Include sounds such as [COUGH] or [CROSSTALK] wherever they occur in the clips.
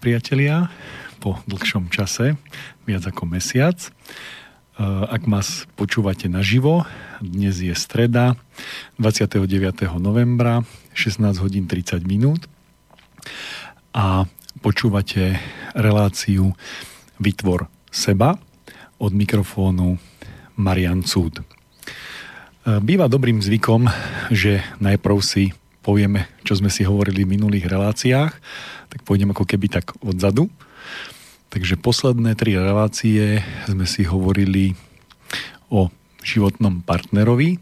Priatelia, po dlhšom čase, viac ako mesiac. E, ak nás počúvate naživo, dnes je streda, 29. novembra, 16 hodín 30 minút a počúvate reláciu Vytvor seba od mikrofónu Marian Cúd. E, býva dobrým zvykom, že najprv si povieme, čo sme si hovorili v minulých reláciách, tak pôjdem ako keby tak odzadu. Takže posledné tri relácie sme si hovorili o životnom partnerovi,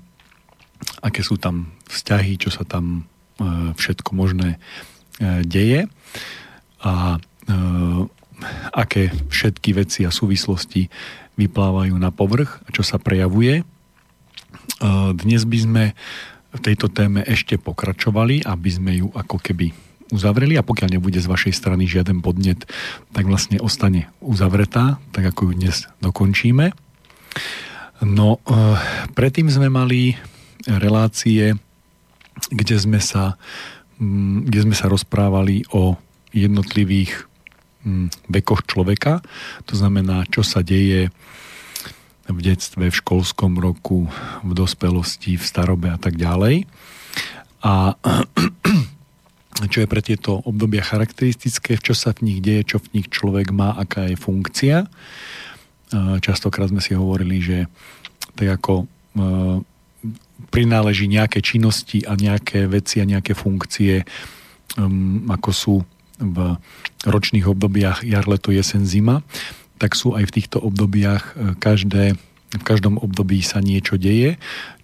aké sú tam vzťahy, čo sa tam e, všetko možné e, deje a e, aké všetky veci a súvislosti vyplávajú na povrch a čo sa prejavuje. Dnes by sme v tejto téme ešte pokračovali, aby sme ju ako keby uzavreli a pokiaľ nebude z vašej strany žiaden podnet, tak vlastne ostane uzavretá, tak ako ju dnes dokončíme. No, e, predtým sme mali relácie, kde sme sa, mm, kde sme sa rozprávali o jednotlivých mm, vekoch človeka, to znamená, čo sa deje v detstve, v školskom roku, v dospelosti, v starobe a tak ďalej. A [CLEARS THROAT] čo je pre tieto obdobia charakteristické, čo sa v nich deje, čo v nich človek má, aká je funkcia. Častokrát sme si hovorili, že tak ako prináleží nejaké činnosti a nejaké veci a nejaké funkcie, ako sú v ročných obdobiach jar, leto, jesen, zima, tak sú aj v týchto obdobiach e, každé, v každom období sa niečo deje,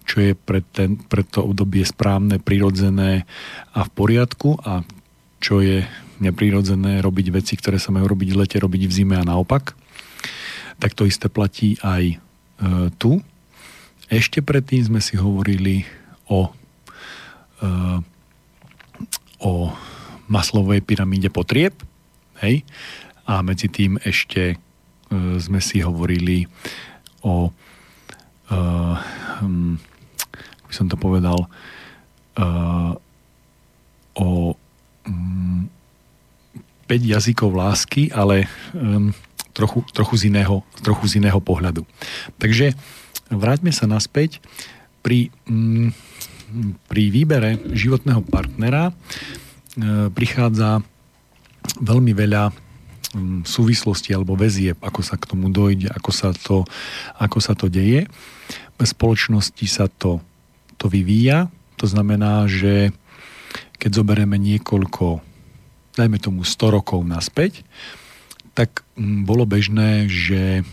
čo je pre, ten, pre to obdobie správne, prirodzené a v poriadku a čo je neprirodzené robiť veci, ktoré sa majú robiť v lete, robiť v zime a naopak. Tak to isté platí aj e, tu. Ešte predtým sme si hovorili o, e, o maslovej pyramíde potrieb, hej, a medzi tým ešte sme si hovorili o um, by som to povedal uh, o um, 5 jazykov lásky, ale um, trochu, trochu, z iného, trochu z iného pohľadu. Takže vráťme sa naspäť. Pri, um, pri výbere životného partnera prichádza veľmi veľa súvislosti alebo väzie, ako sa k tomu dojde, ako sa to, ako sa to deje. V spoločnosti sa to, to vyvíja, to znamená, že keď zoberieme niekoľko, dajme tomu 100 rokov naspäť, tak mm, bolo bežné, že,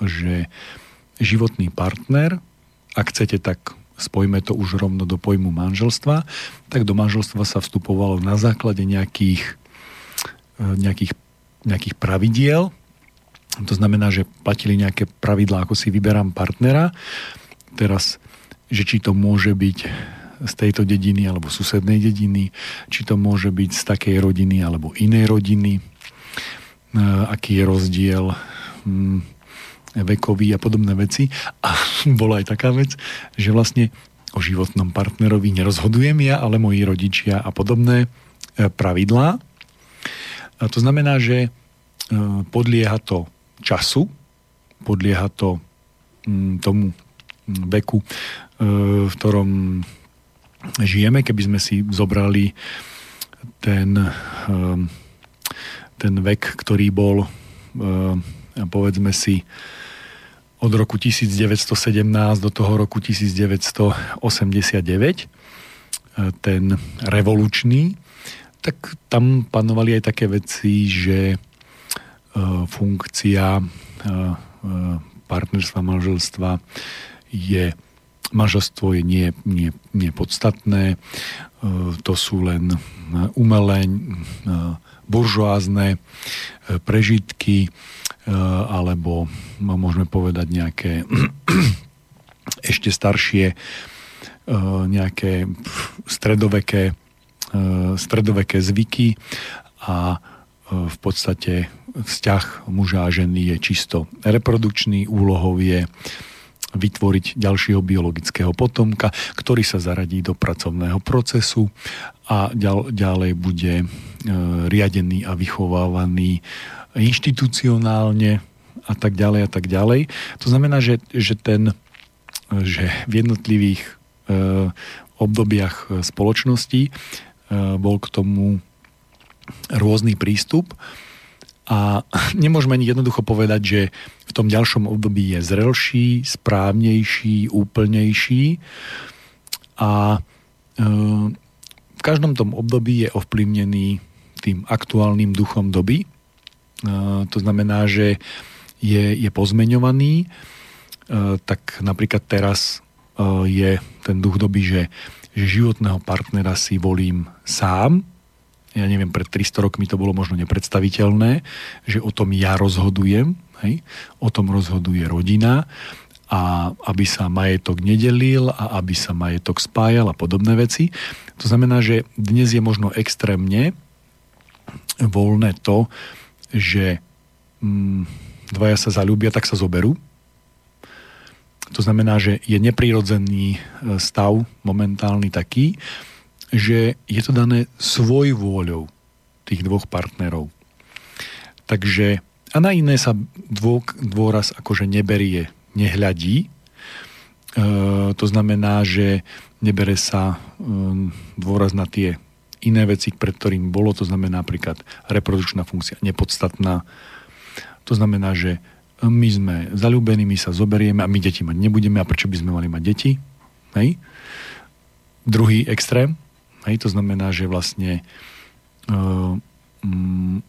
že životný partner, ak chcete, tak spojme to už rovno do pojmu manželstva, tak do manželstva sa vstupovalo na základe nejakých nejakých, nejakých pravidiel. To znamená, že platili nejaké pravidlá, ako si vyberám partnera. Teraz, že či to môže byť z tejto dediny alebo susednej dediny, či to môže byť z takej rodiny alebo inej rodiny, e, aký je rozdiel hm, vekový a podobné veci. A [LAUGHS] bola aj taká vec, že vlastne o životnom partnerovi nerozhodujem ja, ale moji rodičia a podobné e, pravidlá, to znamená, že e, podlieha to času, podlieha to mm, tomu veku, e, v ktorom žijeme. Keby sme si zobrali ten, e, ten vek, ktorý bol povedzme si od roku 1917 do toho roku 1989, ten revolučný, tak tam panovali aj také veci, že e, funkcia e, e, partnerstva, manželstva je manželstvo je nie, nie, nie podstatné, to sú len umelé, buržoázne prežitky, alebo môžeme povedať nejaké [CLEARS THROAT] ešte staršie, nejaké stredoveké stredoveké zvyky a e, v podstate vzťah muža a ženy je čisto reprodukčný, úlohou je vytvoriť ďalšieho biologického potomka, ktorý sa zaradí do pracovného procesu a ďal, ďalej bude e, riadený a vychovávaný inštitucionálne a tak ďalej a tak ďalej. To znamená, že, že, ten, že v jednotlivých e, obdobiach spoločnosti e, bol k tomu rôzny prístup. A [LAUGHS] nemôžeme ani jednoducho povedať, že v tom ďalšom období je zrelší, správnejší, úplnejší. A e, v každom tom období je ovplyvnený tým aktuálnym duchom doby. E, to znamená, že je, je pozmeňovaný, tak napríklad teraz je ten duch doby, že, že životného partnera si volím sám, ja neviem, pred 300 rokmi to bolo možno nepredstaviteľné, že o tom ja rozhodujem, hej? o tom rozhoduje rodina a aby sa majetok nedelil a aby sa majetok spájal a podobné veci. To znamená, že dnes je možno extrémne voľné to, že mm, dvaja sa zalúbia, tak sa zoberú. To znamená, že je neprirodzený e, stav momentálny taký, že je to dané svoj vôľou tých dvoch partnerov. Takže a na iné sa dôk, dôraz akože neberie, nehľadí. E, to znamená, že nebere sa e, dôraz na tie iné veci, pred ktorým bolo, to znamená napríklad reprodukčná funkcia nepodstatná. To znamená, že my sme zalúbení, my sa zoberieme a my deti mať nebudeme a prečo by sme mali mať deti? Hej? Druhý extrém, Hej, to znamená, že vlastne uh, um,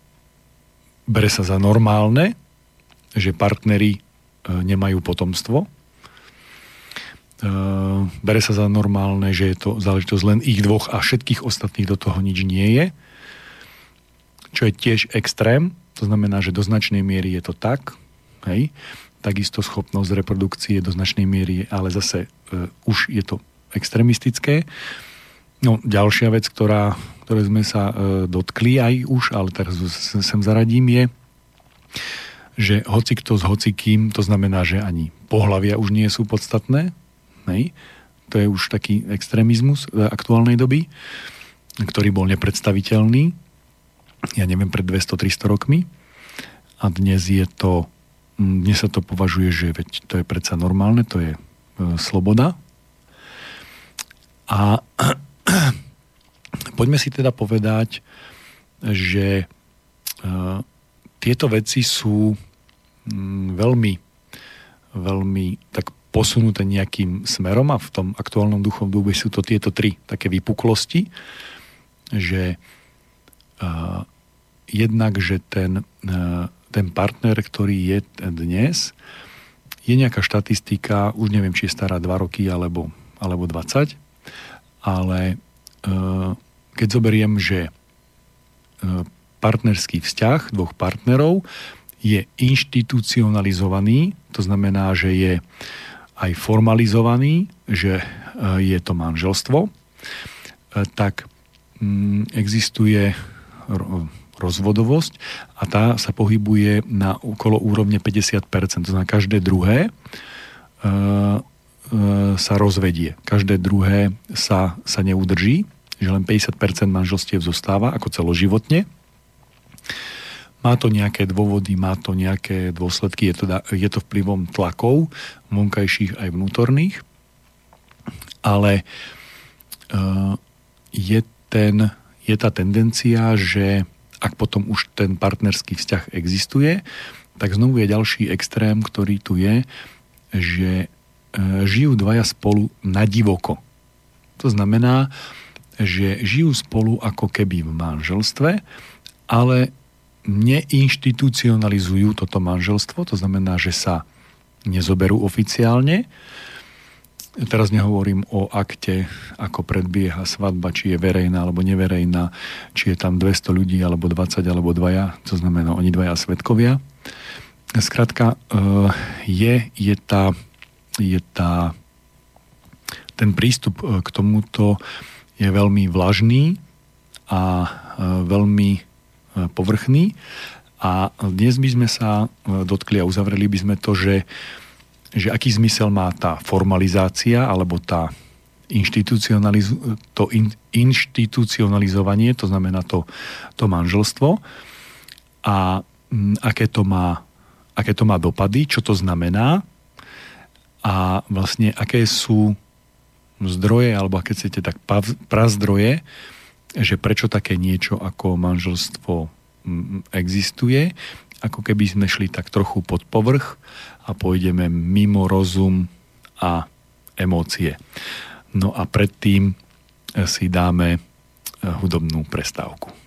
bere sa za normálne, že partnery uh, nemajú potomstvo. Uh, bere sa za normálne, že je to záležitosť len ich dvoch a všetkých ostatných do toho nič nie je. Čo je tiež extrém, to znamená, že do značnej miery je to tak, hej, takisto schopnosť reprodukcie do značnej miery, ale zase uh, už je to extremistické. No, ďalšia vec, ktorá, ktoré sme sa e, dotkli aj už, ale teraz sem zaradím, je, že hoci kto s hocikým, to znamená, že ani pohlavia už nie sú podstatné. Hej? To je už taký extrémizmus e, aktuálnej doby, ktorý bol nepredstaviteľný, ja neviem, pred 200-300 rokmi. A dnes je to, dnes sa to považuje, že veď to je predsa normálne, to je e, sloboda. A [CLEARS THROAT] Poďme si teda povedať, že uh, tieto veci sú um, veľmi, veľmi tak posunuté nejakým smerom a v tom aktuálnom duchom dúbe sú to tieto tri také vypuklosti, že uh, jednak, že ten, uh, ten partner, ktorý je dnes, je nejaká štatistika, už neviem, či je stará 2 roky alebo, alebo 20, ale e, keď zoberiem, že e, partnerský vzťah dvoch partnerov je inštitucionalizovaný, to znamená, že je aj formalizovaný, že e, je to manželstvo, tak mm, existuje rozvodovosť a tá sa pohybuje na okolo úrovne 50%, to znamená každé druhé E, sa rozvedie. Každé druhé sa, sa neudrží, že len 50% manželstiev zostáva ako celoživotne. Má to nejaké dôvody, má to nejaké dôsledky, je to, je to vplyvom tlakov, vonkajších aj vnútorných, ale uh, je, ten, je tá tendencia, že ak potom už ten partnerský vzťah existuje, tak znovu je ďalší extrém, ktorý tu je, že E, žijú dvaja spolu na divoko. To znamená, že žijú spolu ako keby v manželstve, ale neinstitucionalizujú toto manželstvo, to znamená, že sa nezoberú oficiálne. Teraz nehovorím o akte, ako predbieha svadba, či je verejná alebo neverejná, či je tam 200 ľudí alebo 20 alebo dvaja, to znamená oni dvaja svetkovia. Skrátka, e, je, je tá je tá, ten prístup e, k tomuto je veľmi vlažný a e, veľmi povrchný. A dnes by sme sa dotkli a uzavreli by sme to, že, že aký zmysel má tá formalizácia alebo tá inštitucionaliz- to in, inštitucionalizovanie, to znamená to, to manželstvo a m, aké, to má, aké to má dopady, čo to znamená a vlastne aké sú zdroje, alebo keď chcete tak prazdroje, že prečo také niečo ako manželstvo existuje, ako keby sme šli tak trochu pod povrch a pôjdeme mimo rozum a emócie. No a predtým si dáme hudobnú prestávku.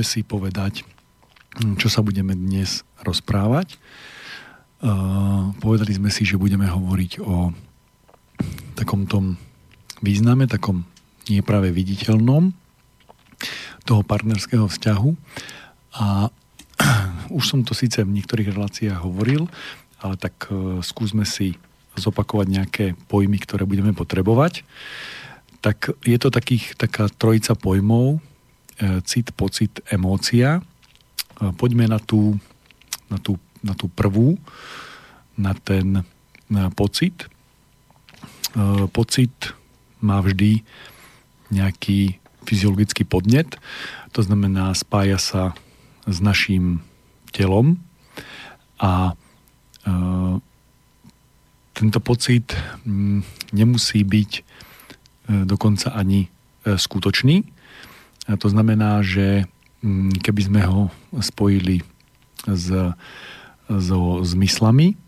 Poďme si povedať, hm, čo sa budeme dnes rozprávať. Povedali sme si, že budeme hovoriť o takom tom význame, takom nie práve viditeľnom toho partnerského vzťahu. A [CLEARS THROAT] už som to síce v niektorých reláciách hovoril, ale tak uh, skúsme si zopakovať nejaké pojmy, ktoré budeme potrebovať. Tak je to takých, taká trojica pojmov, e, cit, pocit, emócia. E, poďme na tú, na tú, na tú prvú, na ten na pocit. E, pocit má vždy nejaký fyziologický podnet, to znamená spája sa s našim telom a tento pocit mm, nemusí byť e, dokonca ani e, skutočný. A to znamená, že mm, keby sme ho spojili s, so zmyslami,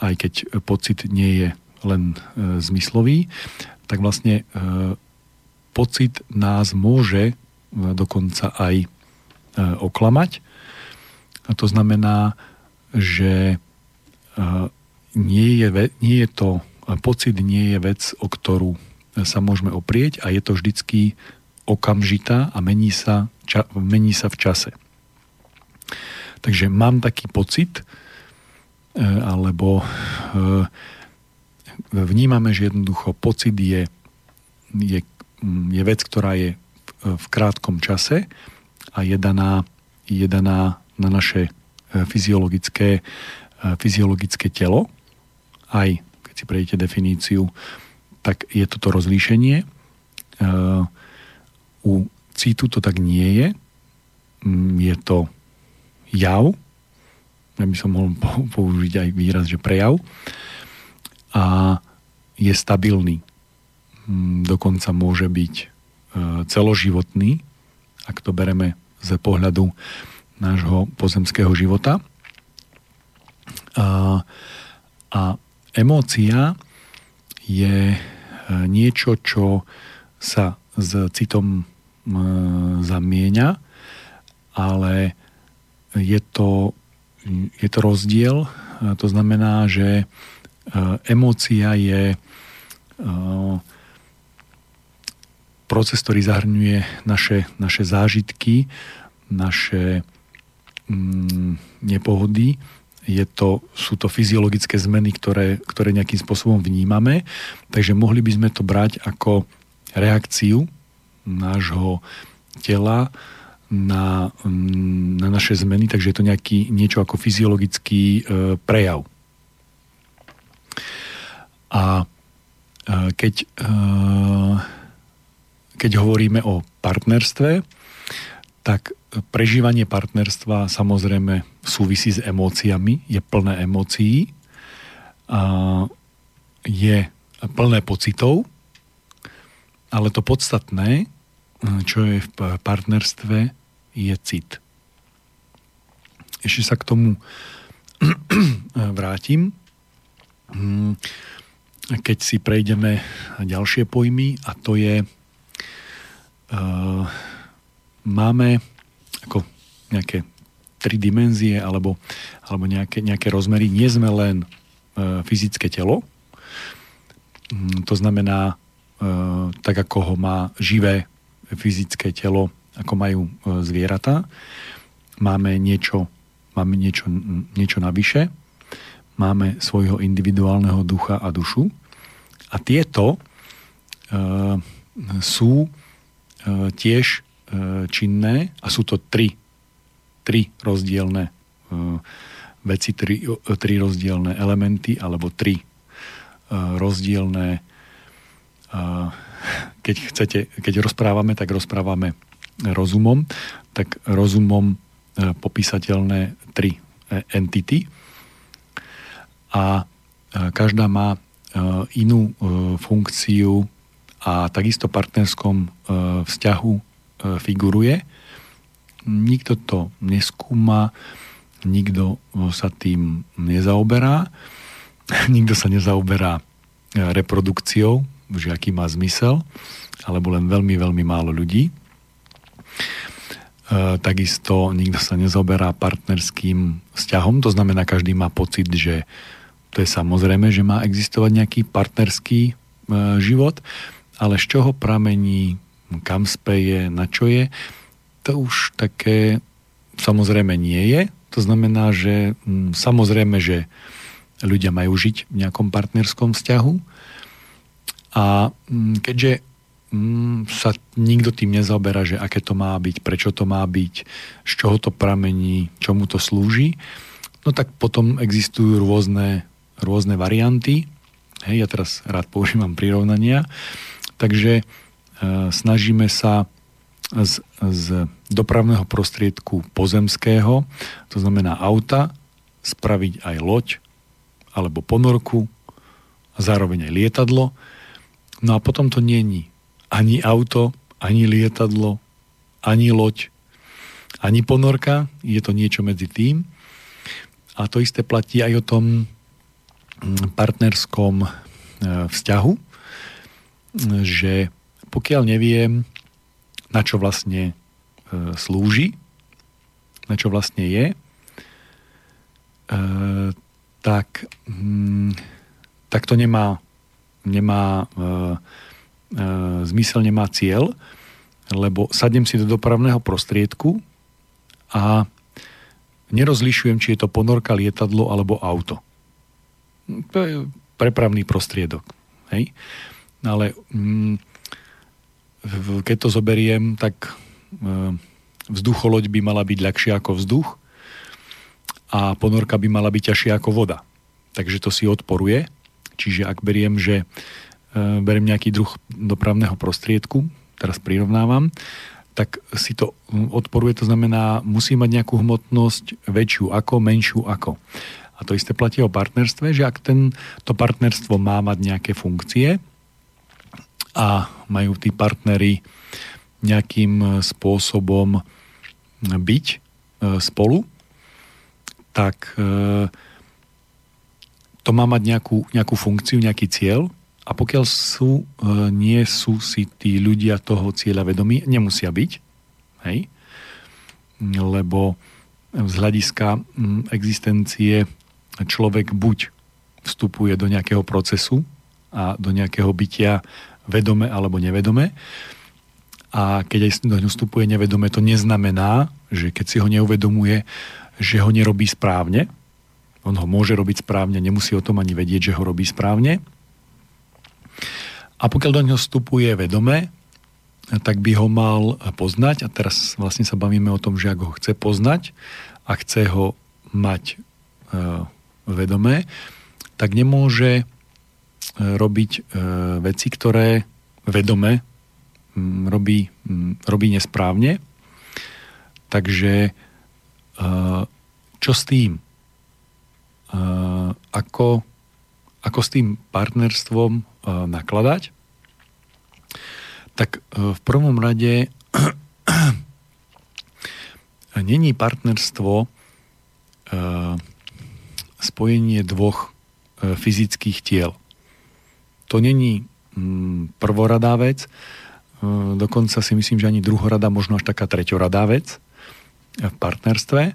aj keď pocit nie je len e, zmyslový, tak vlastne pocit nás môže dokonca aj oklamať. A to znamená, že nie je, nie je to, pocit nie je vec, o ktorú sa môžeme oprieť a je to vždycky okamžitá a mení sa, ča, mení sa v čase. Takže mám taký pocit, e, alebo e, vnímame, že jednoducho pocit je, je, je vec, ktorá je v krátkom čase a je daná, je daná na naše e, fyziologické, fyziologické telo aj keď si prejdete definíciu, tak je toto rozlíšenie. Uh, u citu to tak nie je. Mm, je to jav. Ja by som mohol [LAUGHS] použiť aj výraz, že prejav. A je stabilný. Mm, dokonca môže byť uh, celoživotný, ak to bereme z pohľadu nášho pozemského života. A, a Emócia je e, niečo, čo sa s citom zamieňa, ale je to, je to rozdiel. E, to znamená, že e, emócia je proces, ktorý zahrňuje naše, naše zážitky, naše nepohody, je to, sú to fyziologické zmeny, ktoré, ktoré nejakým spôsobom vnímame, takže mohli by sme to brať ako reakciu nášho tela na, na naše zmeny, takže je to nejaký, niečo ako fyziologický e, prejav. A e, keď, e, keď hovoríme o partnerstve, tak prežívanie partnerstva samozrejme súvisí s emóciami, je plné emócií, a je plné pocitov, ale to podstatné, čo je v partnerstve, je cit. Ešte sa k tomu [CLEARS THROAT] vrátim. Keď si prejdeme ďalšie pojmy, a to je máme ako nejaké tri dimenzie alebo, alebo nejaké, nejaké rozmery. Nie sme len e, fyzické telo, mm, to znamená, e, tak ako ho má živé fyzické telo, ako majú e, zvieratá, máme niečo, máme niečo, niečo navyše, máme svojho individuálneho ducha a dušu. A tieto e, sú e, tiež E, činné a sú to tri, tri rozdielne e, veci, tri, e, tri rozdielne elementy alebo tri rozdielne keď chcete, keď rozprávame, tak rozprávame rozumom, tak rozumom popísateľné tri entity a každá má inú funkciu a takisto partnerskom vzťahu E, figuruje. Nikto to neskúma, nikto sa tým nezaoberá, [LAUGHS] nikto sa nezaoberá e, reprodukciou, že aký má zmysel, alebo len veľmi, veľmi málo ľudí. takisto nikto sa nezoberá partnerským vzťahom, to znamená, každý má pocit, že to je samozrejme, že má existovať nejaký partnerský e, život, ale z čoho pramení, kam speje, na čo je, to už také samozrejme nie je. To znamená, že mm, samozrejme, že ľudia majú žiť v nejakom partnerskom vzťahu a mm, keďže mm, sa nikto tým nezaoberá, že aké to má byť, prečo to má byť, z čoho to pramení, čomu to slúži, no tak potom existujú rôzne, rôzne varianty. Hej, ja teraz rád používam prirovnania. Takže e, snažíme sa z, z dopravného prostriedku pozemského, to znamená auta, spraviť aj loď alebo ponorku a zároveň aj lietadlo. No a potom to není ani auto, ani lietadlo, ani loď, ani ponorka, je to niečo medzi tým. A to isté platí aj o tom mm, partnerskom e, vzťahu, že pokiaľ neviem, na čo vlastne e, slúži, na čo vlastne je, e, tak, hm, tak to nemá, nemá E, zmysel nemá cieľ, lebo sadnem si do dopravného prostriedku a nerozlišujem, či je to ponorka, lietadlo alebo auto. To je prepravný prostriedok. Hej? Ale mm, keď to zoberiem, tak e, vzducholoď by mala byť ľahšia ako vzduch a ponorka by mala byť ťažšia ako voda. Takže to si odporuje. Čiže ak beriem, že E, beriem nejaký druh dopravného prostriedku, teraz prirovnávam, tak si to odporuje, to znamená, musí mať nejakú hmotnosť väčšiu ako, menšiu ako. A to isté platí o partnerstve, že ak ten, to partnerstvo má mať nejaké funkcie a majú tí partnery nejakým spôsobom byť e, spolu, tak e, to má mať nejakú, nejakú funkciu, nejaký cieľ a pokiaľ sú, e, nie sú si tí ľudia toho cieľa vedomí, nemusia byť, hej? lebo z hľadiska existencie človek buď vstupuje do nejakého procesu a do nejakého bytia vedome alebo nevedome. A keď aj do ňu vstupuje nevedome, to neznamená, že keď si ho neuvedomuje, že ho nerobí správne. On ho môže robiť správne, nemusí o tom ani vedieť, že ho robí správne a pokiaľ do neho vstupuje vedome, tak by ho mal poznať a teraz vlastne sa bavíme o tom, že ak ho chce poznať a chce ho mať e, vedomé, tak nemôže e, robiť e, veci, ktoré vedome m, robí, m, robí nesprávne. Takže čo s tým? E, ako, ako s tým partnerstvom E, nakladať, tak e, v prvom rade [CLEARS THROAT] není partnerstvo spojenie dvoch fyzických tiel. To není mm, prvoradá vec, dokonca si myslím, že ani druhoradá, možno až taká treťoradá vec v partnerstve.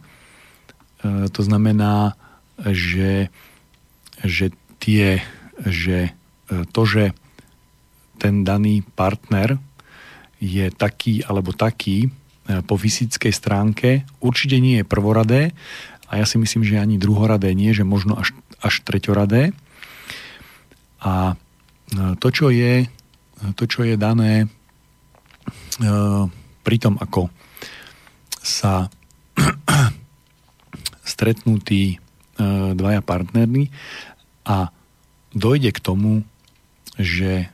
To znamená, že, že tie, že to, že ten daný partner je taký alebo taký e, po fyzickej stránke, určite nie je prvoradé a ja si myslím, že ani druhoradé nie, že možno až, až treťoradé. A e, to, čo je, to, čo je dané e, pri tom, ako sa [CLEARS THROAT] stretnutí dvaja partnery a dojde k tomu, že e,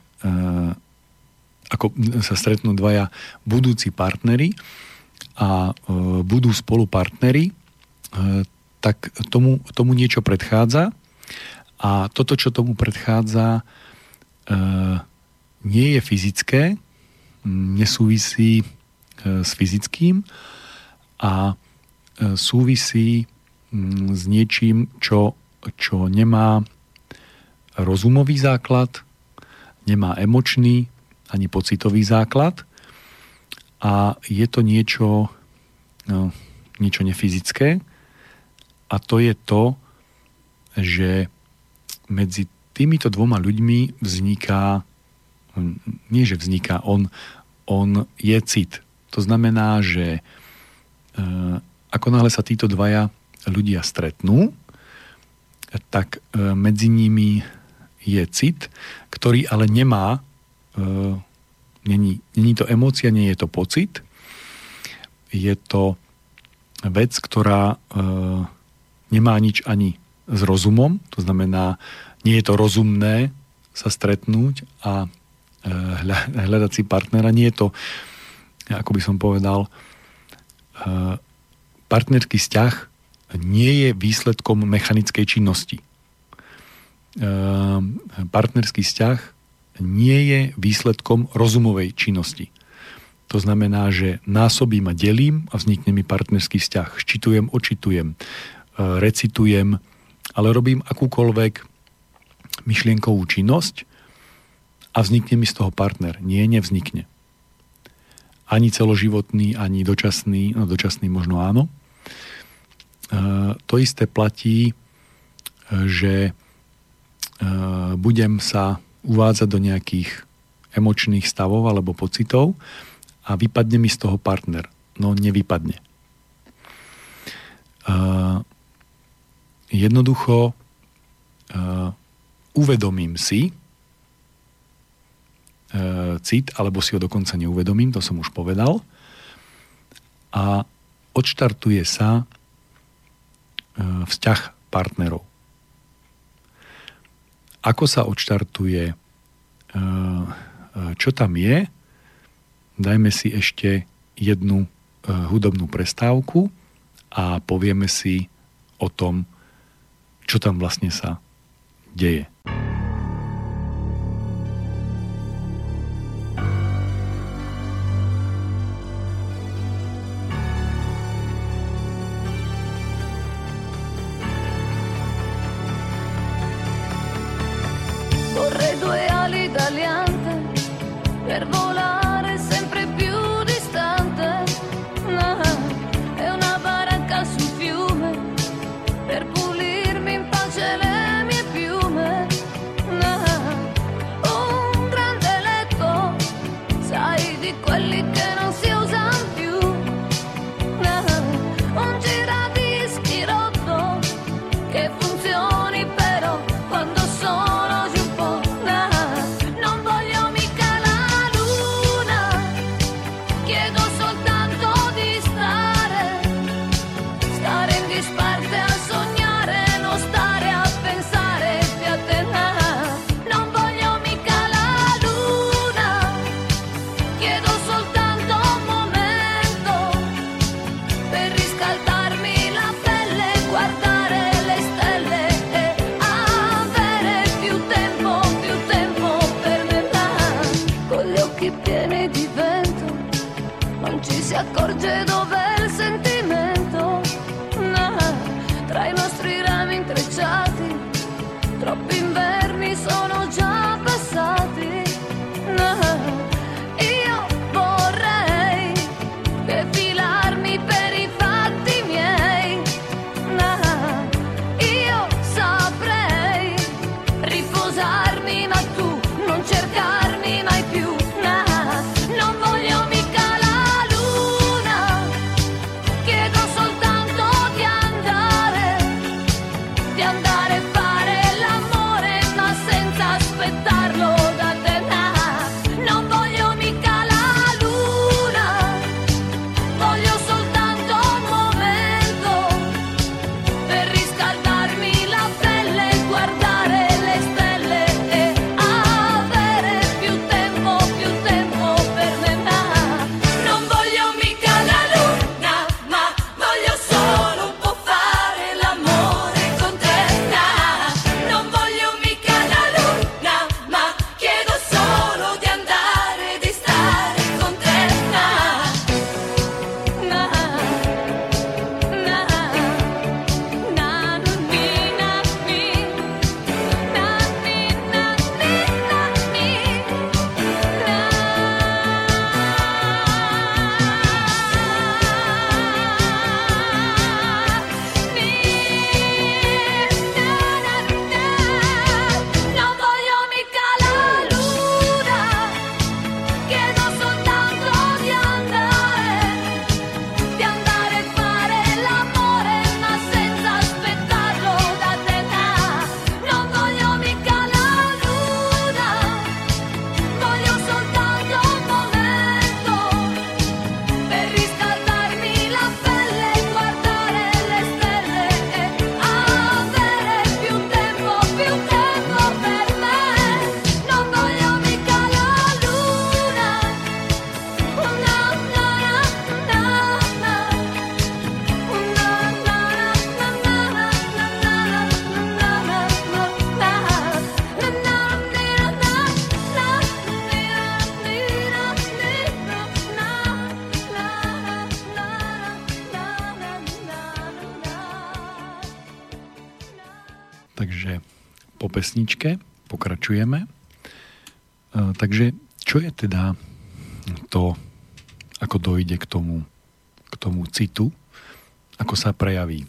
ako sa stretnú dvaja budúci partnery a e, budú spolu partnery, e, tak tomu, tomu niečo predchádza. A toto, čo tomu predchádza, nie je fyzické, nesúvisí s fyzickým a súvisí s niečím, čo, čo nemá rozumový základ, nemá emočný ani pocitový základ a je to niečo, no, niečo nefyzické a to je to, že medzi týmito dvoma ľuďmi vzniká, nie že vzniká, on, on je cit. To znamená, že e, ako náhle sa títo dvaja ľudia stretnú, tak e, medzi nimi je cit, ktorý ale nemá, e, není, není to emócia, nie je to pocit, je to vec, ktorá nemá nič ani s rozumom, to znamená, nie je to rozumné sa stretnúť a hľadať si partnera, nie je to, ako by som povedal, partnerský vzťah nie je výsledkom mechanickej činnosti. Ehm, partnerský vzťah nie je výsledkom rozumovej činnosti. To znamená, že násobím a delím a vznikne mi partnerský vzťah. Ščitujem, očitujem, e, recitujem, ale robím akúkoľvek myšlienkovú činnosť a vznikne mi z toho partner. Nie, nevznikne. Ani celoživotný, ani dočasný, no dočasný možno áno, to isté platí, že budem sa uvádzať do nejakých emočných stavov alebo pocitov a vypadne mi z toho partner. No nevypadne. Jednoducho uvedomím si cit, alebo si ho dokonca neuvedomím, to som už povedal, a odštartuje sa vzťah partnerov. Ako sa odštartuje, e, e, čo tam je, dajme si ešte jednu hudobnú prestávku a povieme si o tom, čo tam vlastne sa deje. Pesničke pokračujeme. E, takže čo je teda to, ako dojde k tomu, k tomu citu, ako sa prejaví. E,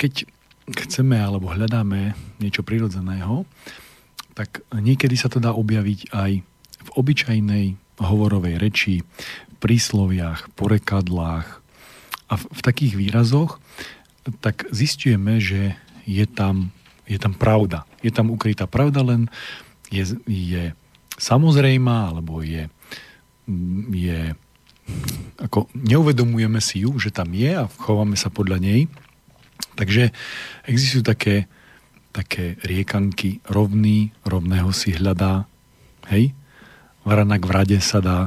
keď chceme alebo hľadáme niečo prirodzeného, tak niekedy sa to dá objaviť aj v obyčajnej hovorovej reči, prísloviach, porekadlách a v, v takých výrazoch, tak zistujeme, že je tam, je tam pravda. Je tam ukrytá pravda, len je, je samozrejmá, alebo je, je ako neuvedomujeme si ju, že tam je a chováme sa podľa nej. Takže existujú také, také riekanky rovný, rovného si hľadá, hej? Vranak v rade sa dá.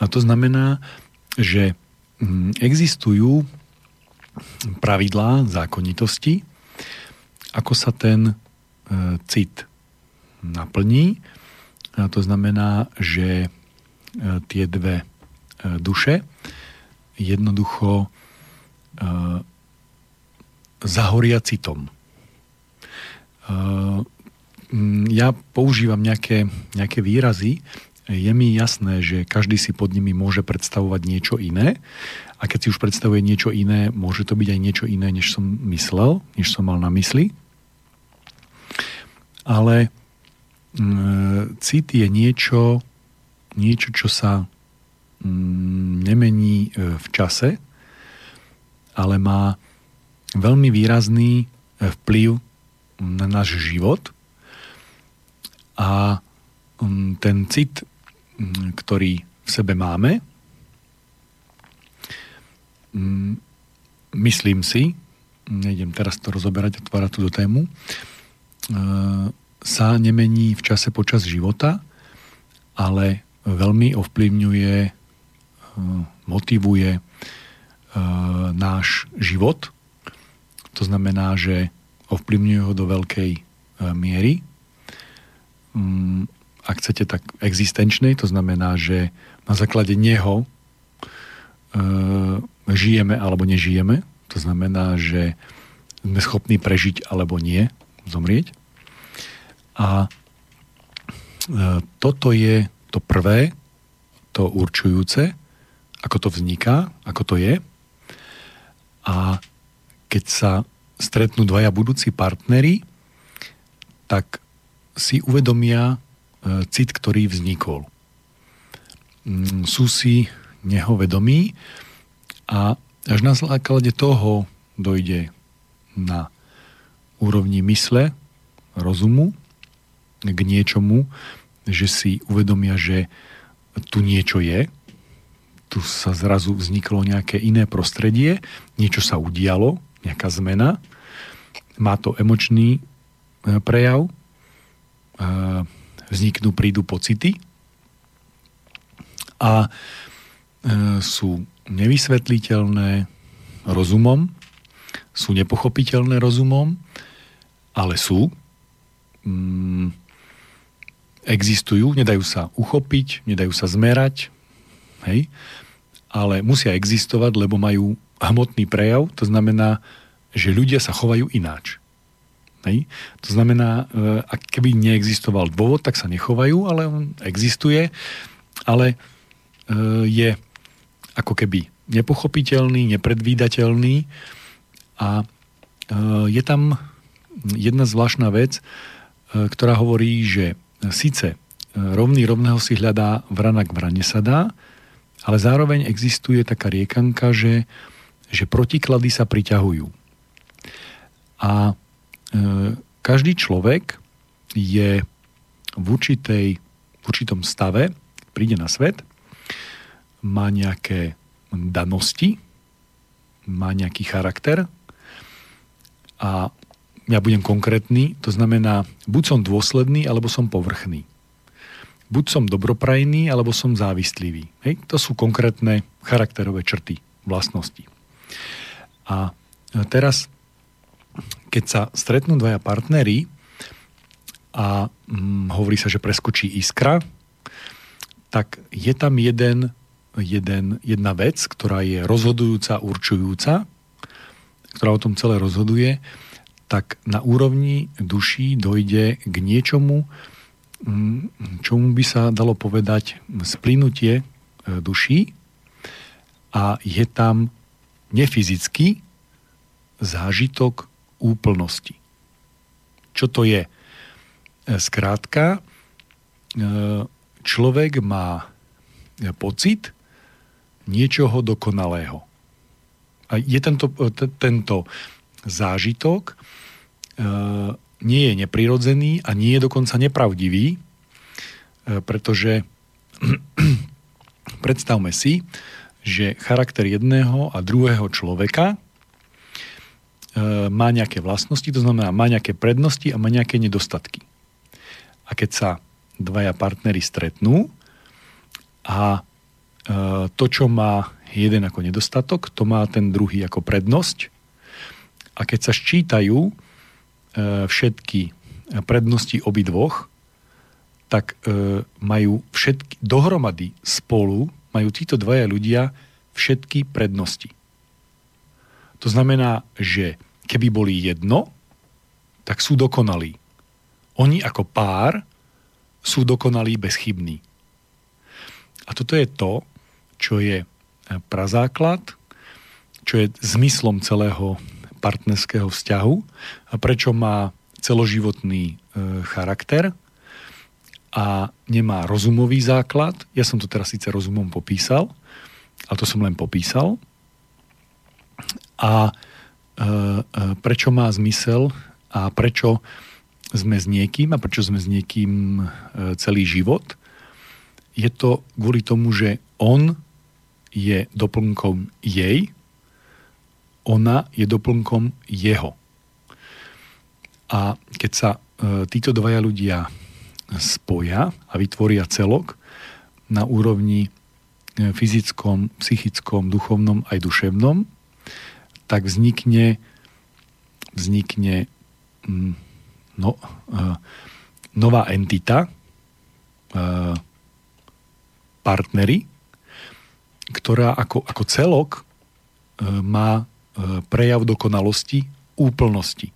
A to znamená, že mm, existujú pravidlá, zákonitosti, ako sa ten e, cit naplní. A to znamená, že e, tie dve e, duše jednoducho zahoria citom. Ja používam nejaké, nejaké výrazy, je mi jasné, že každý si pod nimi môže predstavovať niečo iné a keď si už predstavuje niečo iné, môže to byť aj niečo iné, než som myslel, než som mal na mysli. Ale mm, cit je niečo, niečo, čo sa mm, nemení e, v čase, ale má veľmi výrazný e, vplyv na náš život. A mm, ten cit, mm, ktorý v sebe máme, Mm, myslím si, nejdem teraz to rozoberať, otvárať túto tému, sa nemení v čase počas života, ale veľmi ovplyvňuje, e, motivuje e, náš život. To znamená, že ovplyvňuje ho do veľkej miery. Ak chcete, tak existenčnej, to znamená, že na základe neho žijeme alebo nežijeme. To znamená, že sme schopní prežiť alebo nie, zomrieť. A e, toto je to prvé, to určujúce, ako to vzniká, ako to je. A keď sa stretnú dvaja budúci partnery, tak si uvedomia e, cit, ktorý vznikol. Mm, sú si neho vedomí a až na základe toho dojde na úrovni mysle, rozumu k niečomu, že si uvedomia, že tu niečo je, tu sa zrazu vzniklo nejaké iné prostredie, niečo sa udialo, nejaká zmena, má to emočný e, prejav, e, vzniknú, prídu pocity a e, sú nevysvetliteľné rozumom, sú nepochopiteľné rozumom, ale sú, mm, existujú, nedajú sa uchopiť, nedajú sa zmerať, hej, ale musia existovať, lebo majú hmotný prejav, to znamená, že ľudia sa chovajú ináč. Hej? To znamená, e, ak keby neexistoval dôvod, tak sa nechovajú, ale on existuje, ale e, je ako keby nepochopiteľný, nepredvídateľný a e, je tam jedna zvláštna vec, e, ktorá hovorí, že síce e, rovný rovného si hľadá, vrana k vrane sa dá, ale zároveň existuje taká riekanka, že, že protiklady sa priťahujú. A e, každý človek je v, určitej, v určitom stave, príde na svet má nejaké danosti, má nejaký charakter a ja budem konkrétny, to znamená, buď som dôsledný, alebo som povrchný. Buď som dobroprajný, alebo som závistlivý. Hej? To sú konkrétne charakterové črty, vlastnosti. A teraz, keď sa stretnú dvaja partnery a hm, hovorí sa, že preskočí iskra, tak je tam jeden jeden, jedna vec, ktorá je rozhodujúca, určujúca, ktorá o tom celé rozhoduje, tak na úrovni duší dojde k niečomu, mm, čomu by sa dalo povedať splynutie e, duší a je tam nefyzický zážitok úplnosti. Čo to je? Skrátka, človek má pocit niečoho dokonalého. A je tento, tento zážitok e, nie je neprirodzený a nie je dokonca nepravdivý, e, pretože [CLEARS THROAT] predstavme si, že charakter jedného a druhého človeka e, má nejaké vlastnosti, to znamená má nejaké prednosti a má nejaké nedostatky. A keď sa dvaja partnery stretnú a e, to, čo má jeden ako nedostatok, to má ten druhý ako prednosť. A keď sa ščítajú e, všetky prednosti obidvoch, tak e, majú všetky, dohromady spolu, majú títo dvaja ľudia všetky prednosti. To znamená, že keby boli jedno, tak sú dokonalí. Oni ako pár sú dokonalí, bezchybní. A toto je to, čo je prazáklad, čo je zmyslom celého partnerského vzťahu a prečo má celoživotný e, charakter a nemá rozumový základ. Ja som to teraz síce rozumom popísal, ale to som len popísal. A e, e, prečo má zmysel a prečo sme s niekým a prečo sme s niekým e, celý život, je to kvôli tomu, že on je doplnkom jej, ona je doplnkom jeho. A keď sa e, títo dvaja ľudia spoja a vytvoria celok na úrovni e, fyzickom, psychickom, duchovnom aj duševnom, tak vznikne, vznikne mm, no, uh, nová entita, partnery, ktorá ako, ako celok má prejav dokonalosti, úplnosti.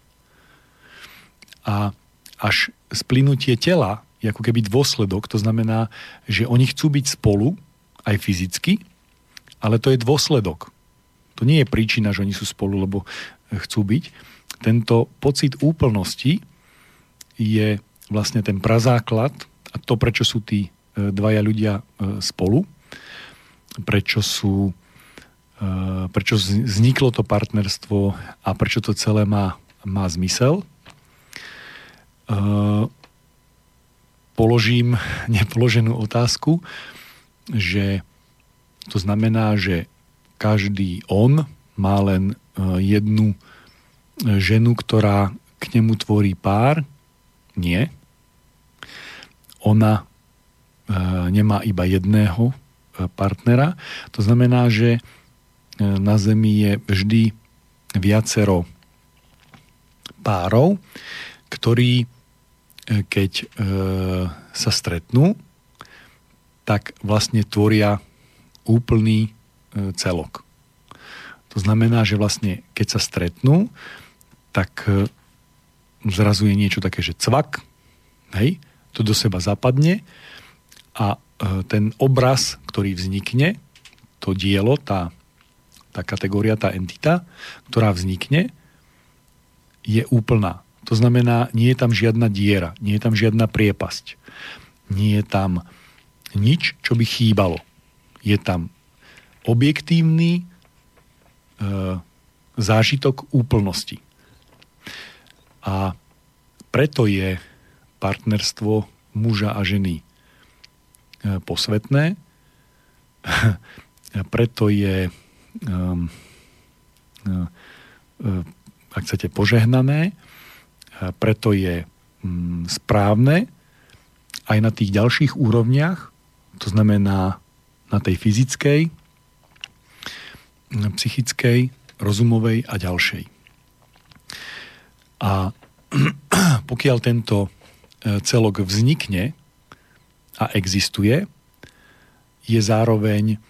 A až splynutie tela je ako keby dôsledok, to znamená, že oni chcú byť spolu, aj fyzicky, ale to je dôsledok. To nie je príčina, že oni sú spolu, lebo chcú byť. Tento pocit úplnosti je vlastne ten prazáklad a to, prečo sú tí e, dvaja ľudia e, spolu, prečo sú e, prečo vzniklo to partnerstvo a prečo to celé má, má zmysel. Položím [LAUGHS] nepoloženú otázku, že to znamená, že každý on má len jednu ženu, ktorá k nemu tvorí pár, nie. Ona nemá iba jedného partnera. To znamená, že na Zemi je vždy viacero párov, ktorí keď sa stretnú, tak vlastne tvoria úplný celok. To znamená, že vlastne keď sa stretnú, tak zrazu je niečo také, že cvak, hej, to do seba zapadne a e, ten obraz, ktorý vznikne, to dielo, tá, tá kategória, tá entita, ktorá vznikne, je úplná. To znamená, nie je tam žiadna diera, nie je tam žiadna priepasť. Nie je tam nič, čo by chýbalo. Je tam objektívny e, zážitok úplnosti. A preto je partnerstvo muža a ženy e, posvetné, [LAUGHS] preto je, ak chcete, požehnané, preto je um, správne aj na tých ďalších úrovniach, to znamená na tej fyzickej, psychickej, rozumovej a ďalšej. A [CLEARS THROAT] pokiaľ tento e, celok vznikne a existuje, je zároveň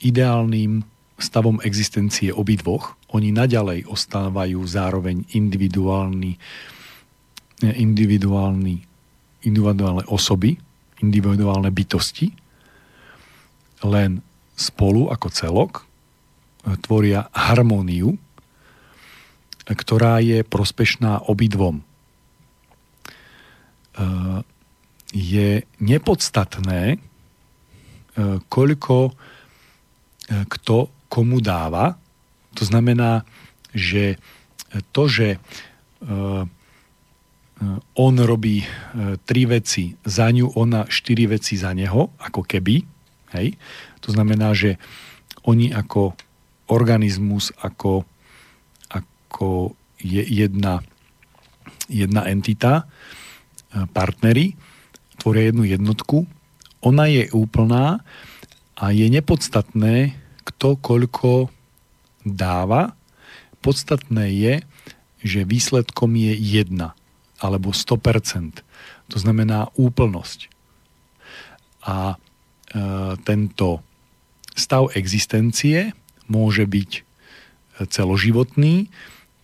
ideálnym stavom existencie obidvoch, oni naďalej ostávajú zároveň individuálni, individuálni, individuálne osoby, individuálne bytosti, len spolu ako celok tvoria harmóniu, ktorá je prospešná obidvom. Je nepodstatné, koľko kto komu dáva, to znamená, že to, že e, e, on robí e, tri veci za ňu, ona štyri veci za neho, ako keby, hej? to znamená, že oni ako organizmus, ako, ako je jedna, jedna entita, partnery, tvoria jednu jednotku, ona je úplná a je nepodstatné, kto koľko dáva. Podstatné je, že výsledkom je jedna alebo 100%. To znamená úplnosť. A e, tento stav existencie môže byť celoživotný.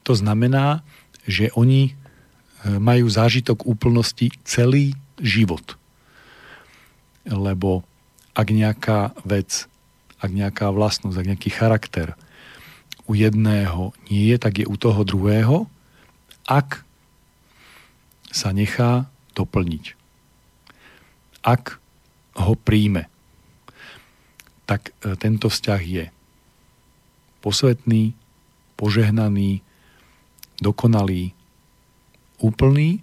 To znamená, že oni e, majú zážitok úplnosti celý život. Lebo ak nejaká vec, ak nejaká vlastnosť, ak nejaký charakter u jedného nie je, tak je u toho druhého, ak sa nechá doplniť. Ak ho príjme, tak e, tento vzťah je posvetný, požehnaný, dokonalý, úplný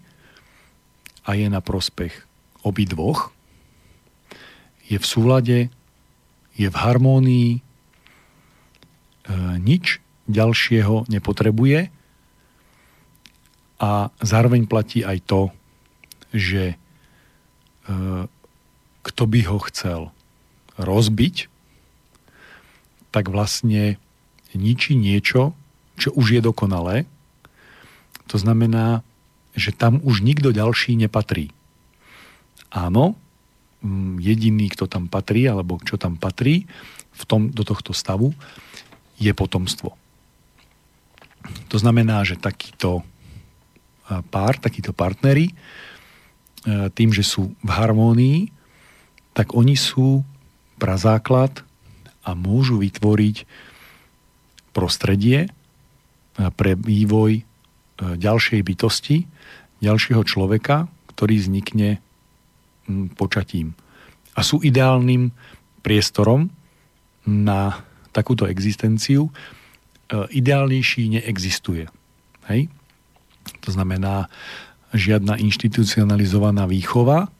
a je na prospech obidvoch, je v súlade, je v harmónii, E, nič ďalšieho nepotrebuje a zároveň platí aj to, že e, kto by ho chcel rozbiť, tak vlastne ničí niečo, čo už je dokonalé. To znamená, že tam už nikto ďalší nepatrí. Áno, jediný, kto tam patrí, alebo čo tam patrí v tom, do tohto stavu, je potomstvo. To znamená, že takýto pár, takíto partnery, tým, že sú v harmónii, tak oni sú prazáklad a môžu vytvoriť prostredie pre vývoj ďalšej bytosti, ďalšieho človeka, ktorý vznikne počatím. A sú ideálnym priestorom na takúto existenciu, e, ideálnejší neexistuje. Hej? To znamená, žiadna inštitucionalizovaná výchova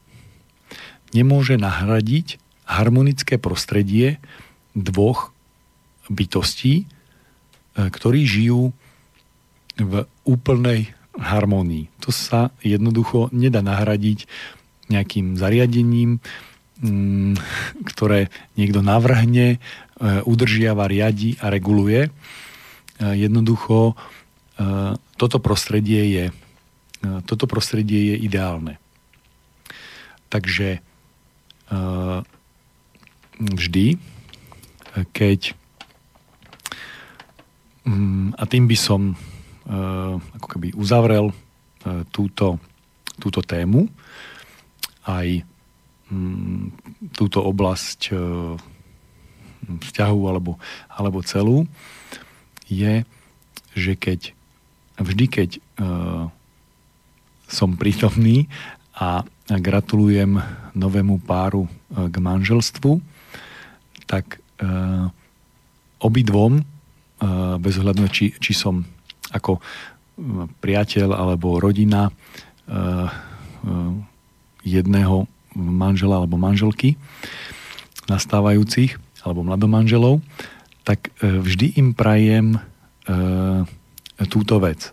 nemôže nahradiť harmonické prostredie dvoch bytostí, e, ktorí žijú v úplnej harmonii. To sa jednoducho nedá nahradiť nejakým zariadením, mm, ktoré niekto navrhne E, udržiava, riadi a reguluje. E, jednoducho e, toto prostredie je, toto prostredie je ideálne. Takže vždy, keď mm, a tým by som ako keby uzavrel túto, túto tému aj mm, túto oblasť vzťahu alebo, alebo celú, je, že keď vždy, keď uh, som prítomný a gratulujem novému páru uh, k manželstvu, tak uh, obidvom, uh, bez ohľadu či, či som ako priateľ alebo rodina uh, uh, jedného manžela alebo manželky nastávajúcich, alebo mladomanželov, tak e, vždy im prajem e, túto vec. E,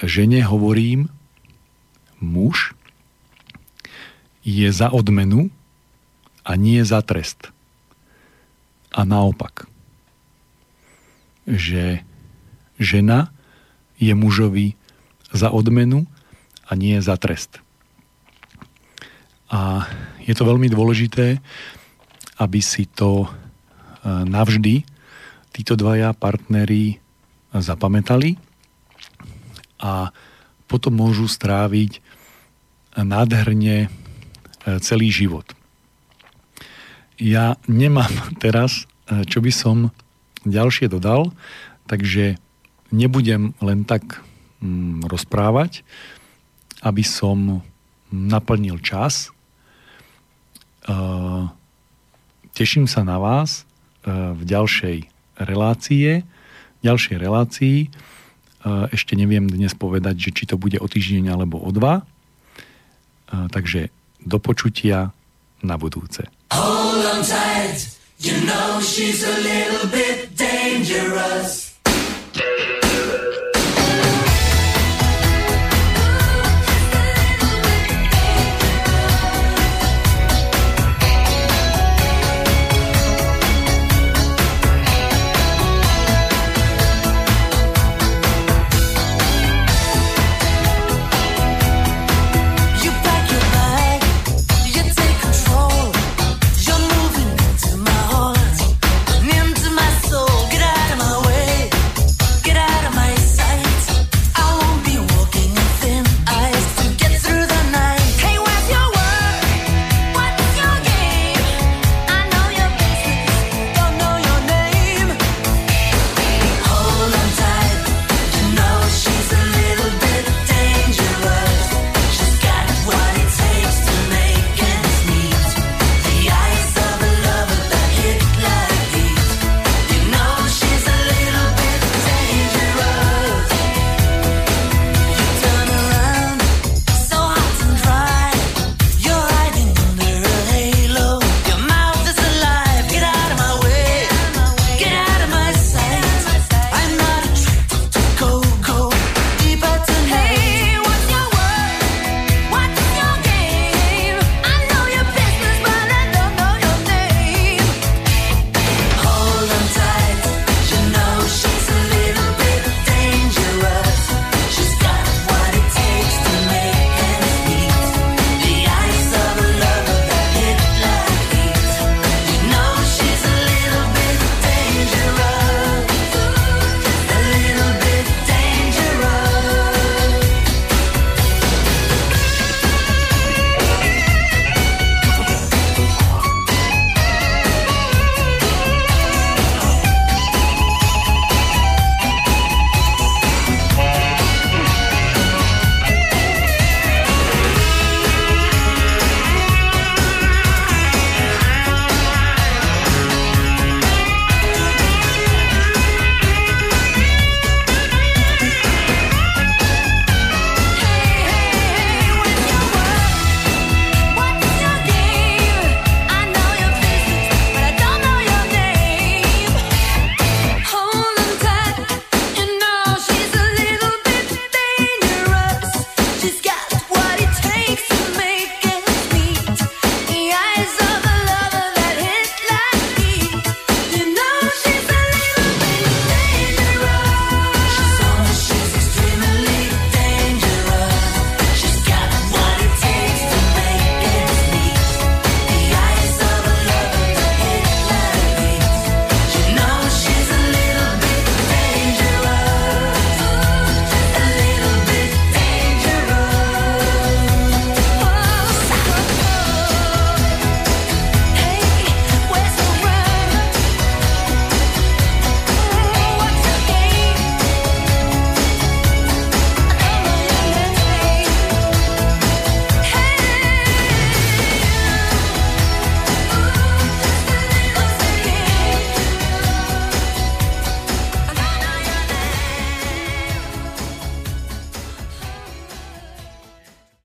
žene hovorím, muž je za odmenu a nie za trest. A naopak, že žena je mužovi za odmenu a nie za trest. A je to veľmi dôležité, aby si to e, navždy títo dvaja partneri zapamätali a potom môžu stráviť nádherne e, celý život. Ja nemám [LAUGHS] teraz, e, čo by som ďalšie dodal, takže nebudem len tak mm, rozprávať, aby som naplnil čas. Teším sa na vás v ďalšej relácie, ďalšej relácii. Ešte neviem dnes povedať, že či to bude o týždeň alebo o dva. Takže do počutia na budúce. Hold on tight, you know she's a little bit dangerous.